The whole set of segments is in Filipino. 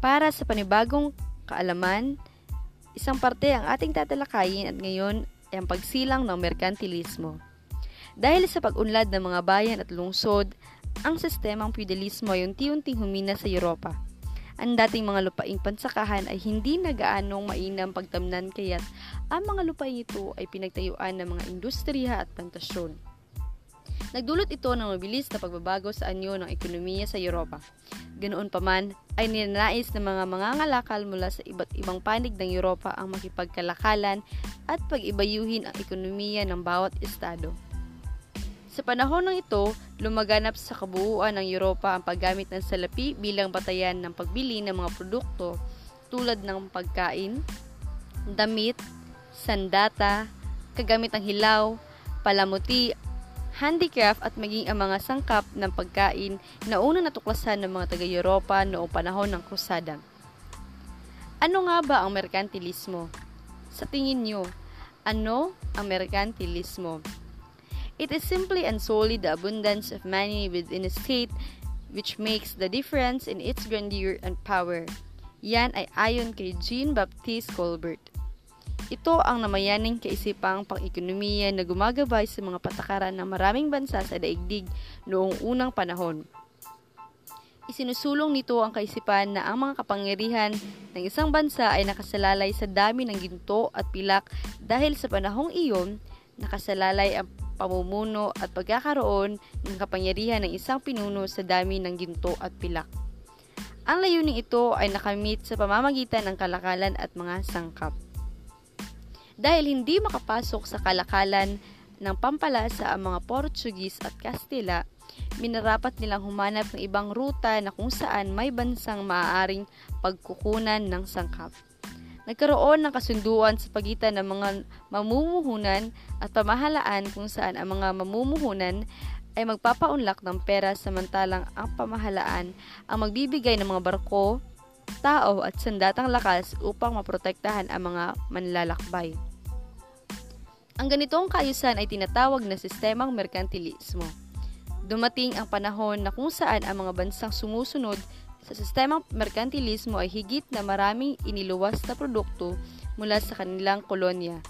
Para sa panibagong kaalaman, isang parte ang ating tatalakayin at ngayon ay ang pagsilang ng merkantilismo. Dahil sa pag-unlad ng mga bayan at lungsod, ang sistemang feudalismo ay unti-unting humina sa Europa. Ang dating mga lupaing pansakahan ay hindi na gaanong mainam pagtamnan kaya't ang mga lupaing ito ay pinagtayuan ng mga industriya at plantasyon. Nagdulot ito ng mabilis na pagbabago sa anyo ng ekonomiya sa Europa. Ganoon pa man, ay ninanais ng mga mangangalakal mula sa iba't ibang panig ng Europa ang makipagkalakalan at pag-ibayuhin ang ekonomiya ng bawat estado. Sa panahon ng ito, lumaganap sa kabuuan ng Europa ang paggamit ng salapi bilang batayan ng pagbili ng mga produkto tulad ng pagkain, damit, sandata, kagamit ng hilaw, palamuti handicraft at maging ang mga sangkap ng pagkain na unang natuklasan ng mga taga-Europa noong panahon ng krusada. Ano nga ba ang merkantilismo? Sa tingin nyo, ano ang merkantilismo? It is simply and solely the abundance of money within a state which makes the difference in its grandeur and power. Yan ay ayon kay Jean-Baptiste Colbert. Ito ang namayaning kaisipang pang-ekonomiya na gumagabay sa mga patakaran ng maraming bansa sa daigdig noong unang panahon. Isinusulong nito ang kaisipan na ang mga kapangyarihan ng isang bansa ay nakasalalay sa dami ng ginto at pilak dahil sa panahong iyon, nakasalalay ang pamumuno at pagkakaroon ng kapangyarihan ng isang pinuno sa dami ng ginto at pilak. Ang layuning ito ay nakamit sa pamamagitan ng kalakalan at mga sangkap dahil hindi makapasok sa kalakalan ng pampalasa ang mga Portuguese at Kastila, minarapat nilang humanap ng ibang ruta na kung saan may bansang maaaring pagkukunan ng sangkap. Nagkaroon ng kasunduan sa pagitan ng mga mamumuhunan at pamahalaan kung saan ang mga mamumuhunan ay magpapaunlak ng pera samantalang ang pamahalaan ang magbibigay ng mga barko, tao at sandatang lakas upang maprotektahan ang mga manlalakbay. Ang ganitong kaayusan ay tinatawag na sistemang merkantilismo. Dumating ang panahon na kung saan ang mga bansang sumusunod sa sistemang merkantilismo ay higit na maraming iniluwas na produkto mula sa kanilang kolonya.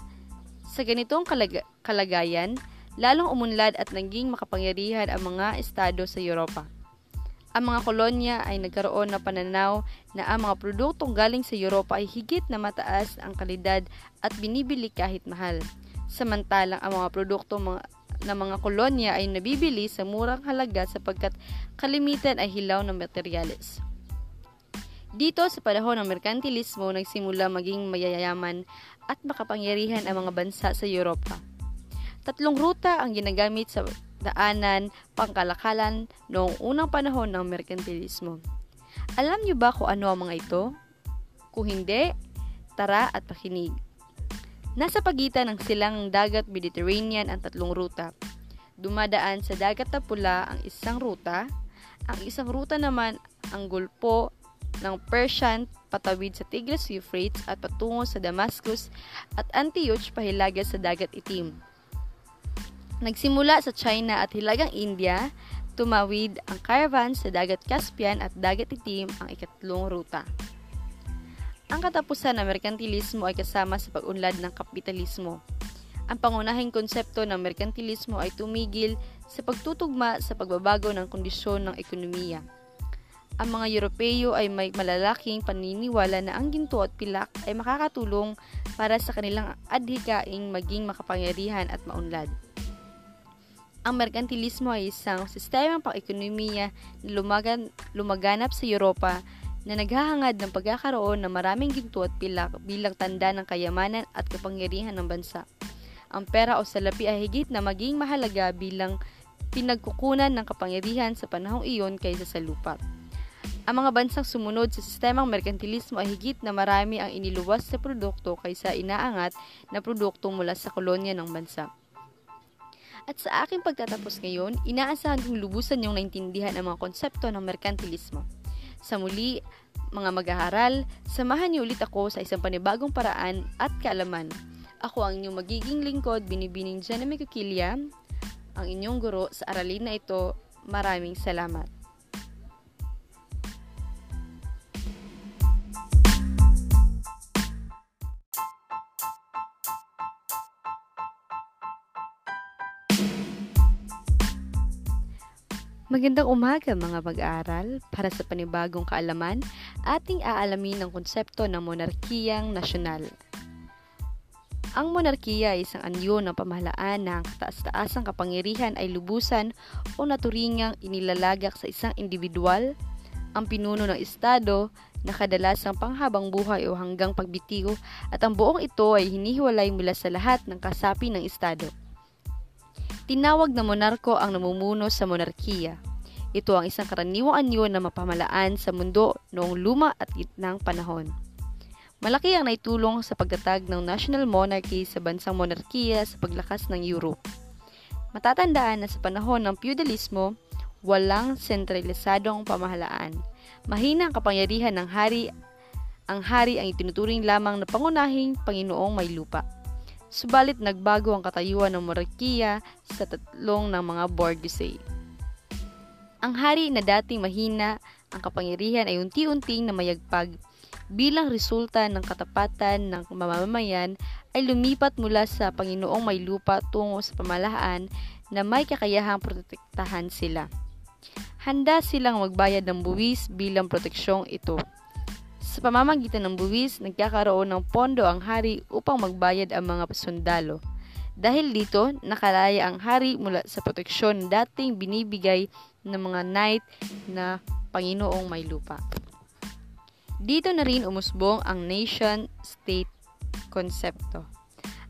Sa ganitong kalag- kalagayan, lalong umunlad at naging makapangyarihan ang mga estado sa Europa. Ang mga kolonya ay nagkaroon ng pananaw na ang mga produktong galing sa Europa ay higit na mataas ang kalidad at binibili kahit mahal samantalang ang mga produkto mga, ng mga kolonya ay nabibili sa murang halaga sapagkat kalimitan ay hilaw ng materyales. Dito sa panahon ng merkantilismo, nagsimula maging mayayaman at makapangyarihan ang mga bansa sa Europa. Tatlong ruta ang ginagamit sa daanan pangkalakalan noong unang panahon ng merkantilismo. Alam niyo ba kung ano ang mga ito? Kung hindi, tara at pakinig. Nasa pagitan ng silang dagat Mediterranean ang tatlong ruta. Dumadaan sa dagat na pula ang isang ruta, ang isang ruta naman ang gulpo ng Persian patawid sa Tigris Euphrates at patungo sa Damascus at Antioch pahilaga sa dagat itim. Nagsimula sa China at hilagang India, tumawid ang caravan sa dagat Caspian at dagat itim ang ikatlong ruta. Ang katapusan ng merkantilismo ay kasama sa pag-unlad ng kapitalismo. Ang pangunahing konsepto ng merkantilismo ay tumigil sa pagtutugma sa pagbabago ng kondisyon ng ekonomiya. Ang mga Europeo ay may malalaking paniniwala na ang ginto at pilak ay makakatulong para sa kanilang adhikaing maging makapangyarihan at maunlad. Ang merkantilismo ay isang sistema pang-ekonomiya na lumagan, lumaganap sa Europa na naghahangad ng pagkakaroon ng maraming ginto at pilak bilang tanda ng kayamanan at kapangyarihan ng bansa. Ang pera o salapi ay higit na maging mahalaga bilang pinagkukunan ng kapangyarihan sa panahong iyon kaysa sa lupa. Ang mga bansang sumunod sa sistemang merkantilismo ay higit na marami ang iniluwas sa produkto kaysa inaangat na produkto mula sa kolonya ng bansa. At sa aking pagtatapos ngayon, inaasahan kong lubusan yung naintindihan ang mga konsepto ng merkantilismo. Sa muli, mga mag-aaral, samahan niyo ulit ako sa isang panibagong paraan at kaalaman. Ako ang inyong magiging lingkod, binibining Janame Kukilya, ang inyong guro sa aralin na ito. Maraming salamat. Magandang umaga mga mag-aaral. Para sa panibagong kaalaman, ating aalamin ang konsepto ng monarkiyang nasyonal. Ang monarkiya ay isang anyo ng pamahalaan na ang kataas-taasang kapangyarihan ay lubusan o naturingang inilalagak sa isang individual, ang pinuno ng estado na kadalasang panghabang buhay o hanggang pagbitiw at ang buong ito ay hinihiwalay mula sa lahat ng kasapi ng estado. Tinawag na monarko ang namumuno sa monarkiya. Ito ang isang karaniwang anyo na mapamalaan sa mundo noong luma at gitnang panahon. Malaki ang naitulong sa pagtatag ng national monarchy sa bansang monarkiya sa paglakas ng Europe. Matatandaan na sa panahon ng feudalismo, walang sentralisadong pamahalaan. Mahina ang kapangyarihan ng hari. Ang hari ang itinuturing lamang na pangunahing Panginoong may lupa. Subalit nagbago ang katayuan ng monarkiya sa tatlong ng mga Borghese. Ang hari na dating mahina ang kapangyarihan ay unti-unting na mayagpag. Bilang resulta ng katapatan ng mamamayan ay lumipat mula sa Panginoong may lupa tungo sa pamalaan na may kakayahang protektahan sila. Handa silang magbayad ng buwis bilang proteksyong ito. Sa pamamagitan ng buwis, nagkakaroon ng pondo ang hari upang magbayad ang mga sundalo. Dahil dito, nakalaya ang hari mula sa proteksyon dating binibigay ng mga knight na Panginoong may lupa. Dito na rin umusbong ang nation-state konsepto.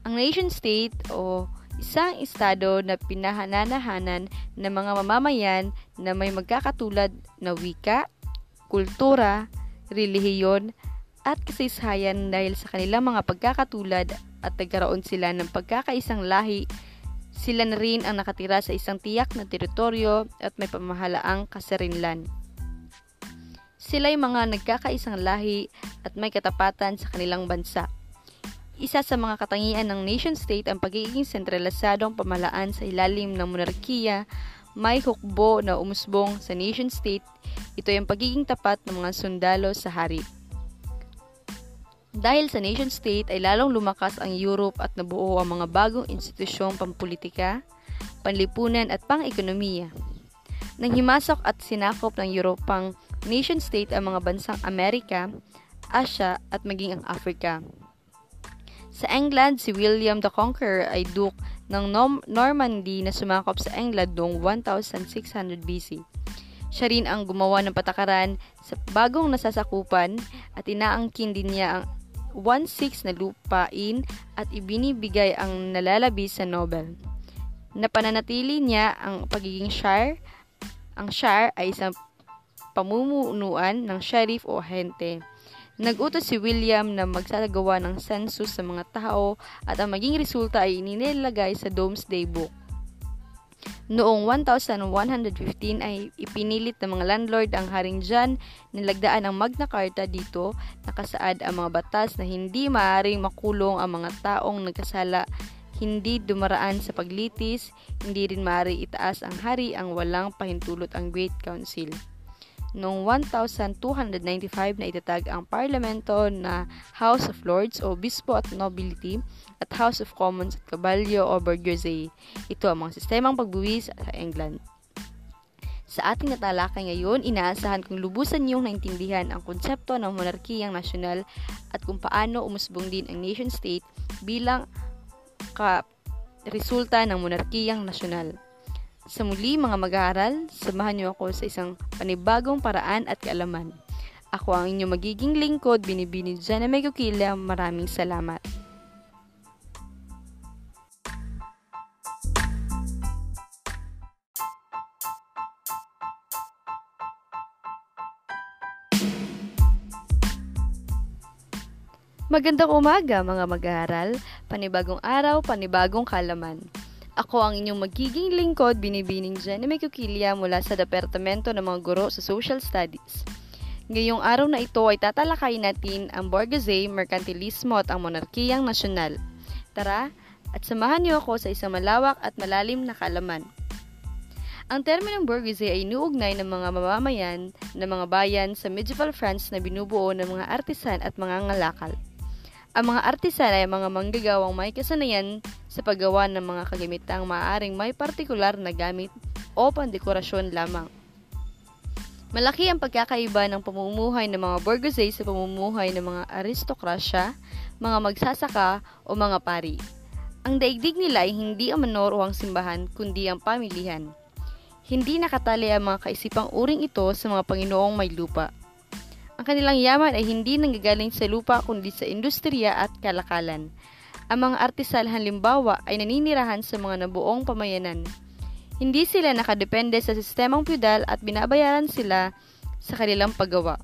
Ang nation-state o isang estado na pinahananahanan ng mga mamamayan na may magkakatulad na wika, kultura, relihiyon, at kasaysayan dahil sa kanilang mga pagkakatulad at nagkaroon sila ng pagkakaisang lahi, sila na rin ang nakatira sa isang tiyak na teritoryo at may pamahalaang kasarinlan. Sila'y mga nagkakaisang lahi at may katapatan sa kanilang bansa. Isa sa mga katangian ng nation-state ang pagiging sentralisadong pamahalaan sa ilalim ng monarkiya may hukbo na umusbong sa nation-state, ito ay ang pagiging tapat ng mga sundalo sa hari. Dahil sa nation-state ay lalong lumakas ang Europe at nabuo ang mga bagong institusyong pampolitika, panlipunan at pang-ekonomiya. Nang himasok at sinakop ng Europang nation-state ang mga bansang Amerika, Asia at maging ang Africa. Sa England, si William the Conqueror ay Duke ng Normandy na sumakop sa England noong 1600 BC. Siya rin ang gumawa ng patakaran sa bagong nasasakupan at inaangkin din niya ang 1-6 na lupain at ibinibigay ang nalalabi sa Nobel. Napananatili niya ang pagiging shire. Ang shire ay isang pamumunuan ng sheriff o hente. Nagutos si William na magsagawa ng census sa mga tao at ang maging resulta ay inilagay sa Domesday Book. Noong 1115 ay ipinilit ng mga landlord ang Haring John nilagdaan ang Magna Carta dito. Nakasaad ang mga batas na hindi maaring makulong ang mga taong nagkasala. Hindi dumaraan sa paglitis, hindi rin maaari itaas ang hari ang walang pahintulot ang Great Council noong 1295 na itatag ang parlamento na House of Lords o Bispo at Nobility at House of Commons at Caballo o Bourgeoisie. Ito ang mga sistemang pagbuwis sa England. Sa ating natalakay ngayon, inaasahan kong lubusan niyong naintindihan ang konsepto ng monarkiyang nasyonal at kung paano umusbong din ang nation-state bilang ka resulta ng monarkiyang nasyonal. Sa muli mga mag-aaral, samahan niyo ako sa isang panibagong paraan at kaalaman. Ako ang inyong magiging lingkod, Binibini Jana Megukila. Maraming salamat. Magandang umaga mga mag-aaral, panibagong araw, panibagong kalaman. Ako ang inyong magiging lingkod, binibining Jenny Mekukilya mula sa Departamento ng mga Guro sa Social Studies. Ngayong araw na ito ay tatalakayin natin ang bourgeoisie, merkantilismo at ang monarkiyang nasyonal. Tara, at samahan niyo ako sa isang malawak at malalim na kalaman. Ang terminong bourgeoisie ay inuugnay ng mga mamamayan ng mga bayan sa medieval France na binubuo ng mga artisan at mga ngalakal. Ang mga artisan ay mga manggagawang may kasanayan sa paggawa ng mga kagamitang maaaring may partikular na gamit o pandekorasyon lamang. Malaki ang pagkakaiba ng pamumuhay ng mga bourgeoisie sa pamumuhay ng mga aristokrasya, mga magsasaka o mga pari. Ang daigdig nila ay hindi ang manor o ang simbahan, kundi ang pamilihan. Hindi nakatali ang mga kaisipang uring ito sa mga Panginoong may lupa. Ang kanilang yaman ay hindi nanggagaling sa lupa kundi sa industriya at kalakalan. Ang mga artisal halimbawa ay naninirahan sa mga nabuong pamayanan. Hindi sila nakadepende sa sistemang feudal at binabayaran sila sa kanilang paggawa.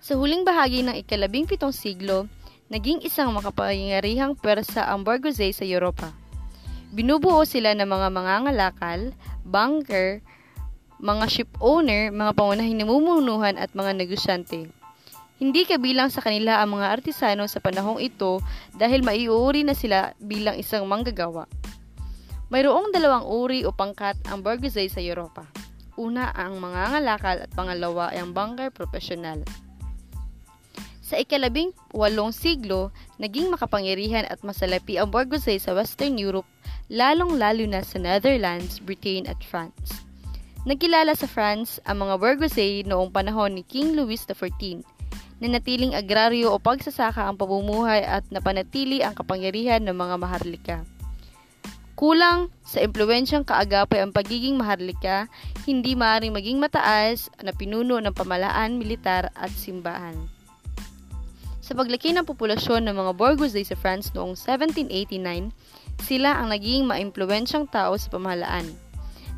Sa huling bahagi ng ikalabing pitong siglo, naging isang makapangyarihang persa ang bourgeoisie sa Europa. Binubuo sila ng mga mangangalakal, banker, mga ship owner, mga pangunahing namumunuhan at mga negosyante. Hindi kabilang sa kanila ang mga artisano sa panahong ito dahil maiuuri na sila bilang isang manggagawa. Mayroong dalawang uri o pangkat ang bourgeoisie sa Europa. Una ang mga ngalakal at pangalawa ay ang banker profesional. Sa ikalabing walong siglo, naging makapangyarihan at masalapi ang bourgeoisie sa Western Europe, lalong-lalo na sa Netherlands, Britain at France. Nagkilala sa France ang mga bourgeoisie noong panahon ni King Louis XIV na natiling agraryo o pagsasaka ang pamumuhay at napanatili ang kapangyarihan ng mga maharlika. Kulang sa impluensyang kaagapay ang pagiging maharlika, hindi maaaring maging mataas na pinuno ng pamalaan, militar at simbahan. Sa paglaki ng populasyon ng mga bourgeoisie sa France noong 1789, sila ang naging maimpluwensyang tao sa pamahalaan.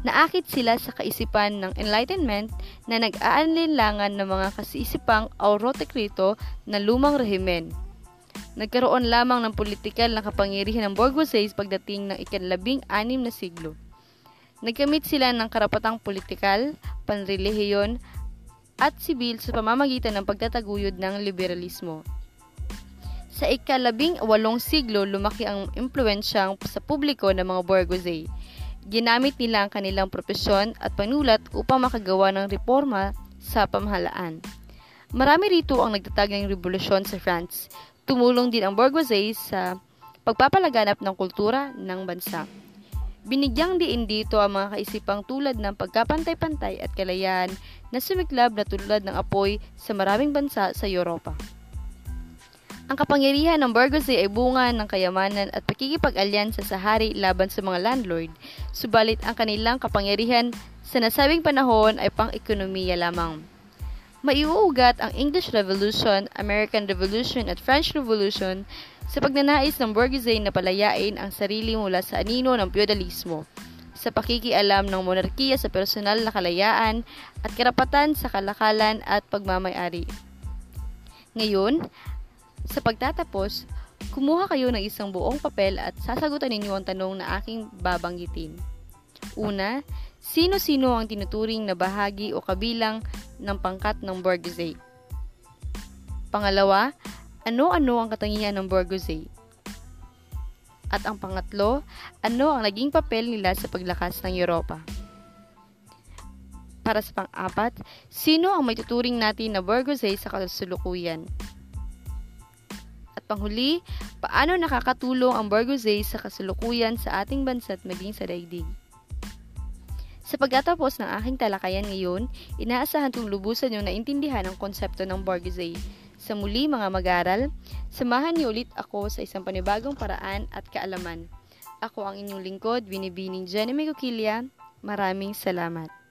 Naakit sila sa kaisipan ng Enlightenment na nag-aalinlangan ng mga kasiisipang autokrito na lumang rehimen. Nagkaroon lamang ng politikal na kapangyarihan ng bourgeoisie pagdating ng ikanlabing anim na siglo. Nagkamit sila ng karapatang politikal, panrelihiyon, at sibil sa pamamagitan ng pagtataguyod ng liberalismo. Sa ikalabing walong siglo, lumaki ang impluensyang sa publiko ng mga bourgeoisie Ginamit nila ang kanilang propesyon at panulat upang makagawa ng reforma sa pamahalaan. Marami rito ang nagtatag ng revolusyon sa France. Tumulong din ang bourgeoisie sa pagpapalaganap ng kultura ng bansa. Binigyang diin dito ang mga kaisipang tulad ng pagkapantay-pantay at kalayahan na sumiklab na tulad ng apoy sa maraming bansa sa Europa. Ang kapangyarihan ng bourgeoisie ay bunga ng kayamanan at pakikipag-alyansa sa hari laban sa mga landlord, subalit ang kanilang kapangyarihan sa nasabing panahon ay pang-ekonomiya lamang. Maiuugat ang English Revolution, American Revolution at French Revolution sa pagnanais ng bourgeoisie na palayain ang sarili mula sa anino ng feudalismo, sa pakikialam ng monarkiya sa personal na kalayaan at karapatan sa kalakalan at pagmamayari. Ngayon, sa pagtatapos, kumuha kayo ng isang buong papel at sasagutan ninyo ang tanong na aking babanggitin. Una, sino-sino ang tinuturing na bahagi o kabilang ng pangkat ng bourgeoisie? Pangalawa, ano-ano ang katangian ng bourgeoisie? At ang pangatlo, ano ang naging papel nila sa paglakas ng Europa? Para sa pang-apat, sino ang may tuturing natin na bourgeoisie sa kasalukuyan? Panghuli, paano nakakatulong ang bourgeoisie sa kasalukuyan sa ating bansa at maging sa daigdig? Sa pagtatapos ng aking talakayan ngayon, inaasahan kong lubusan niyong naintindihan ang konsepto ng bourgeoisie. Sa muli mga mag-aral, samahan niyo ulit ako sa isang panibagong paraan at kaalaman. Ako ang inyong lingkod, Binibining Jenny Megukilia. Maraming salamat.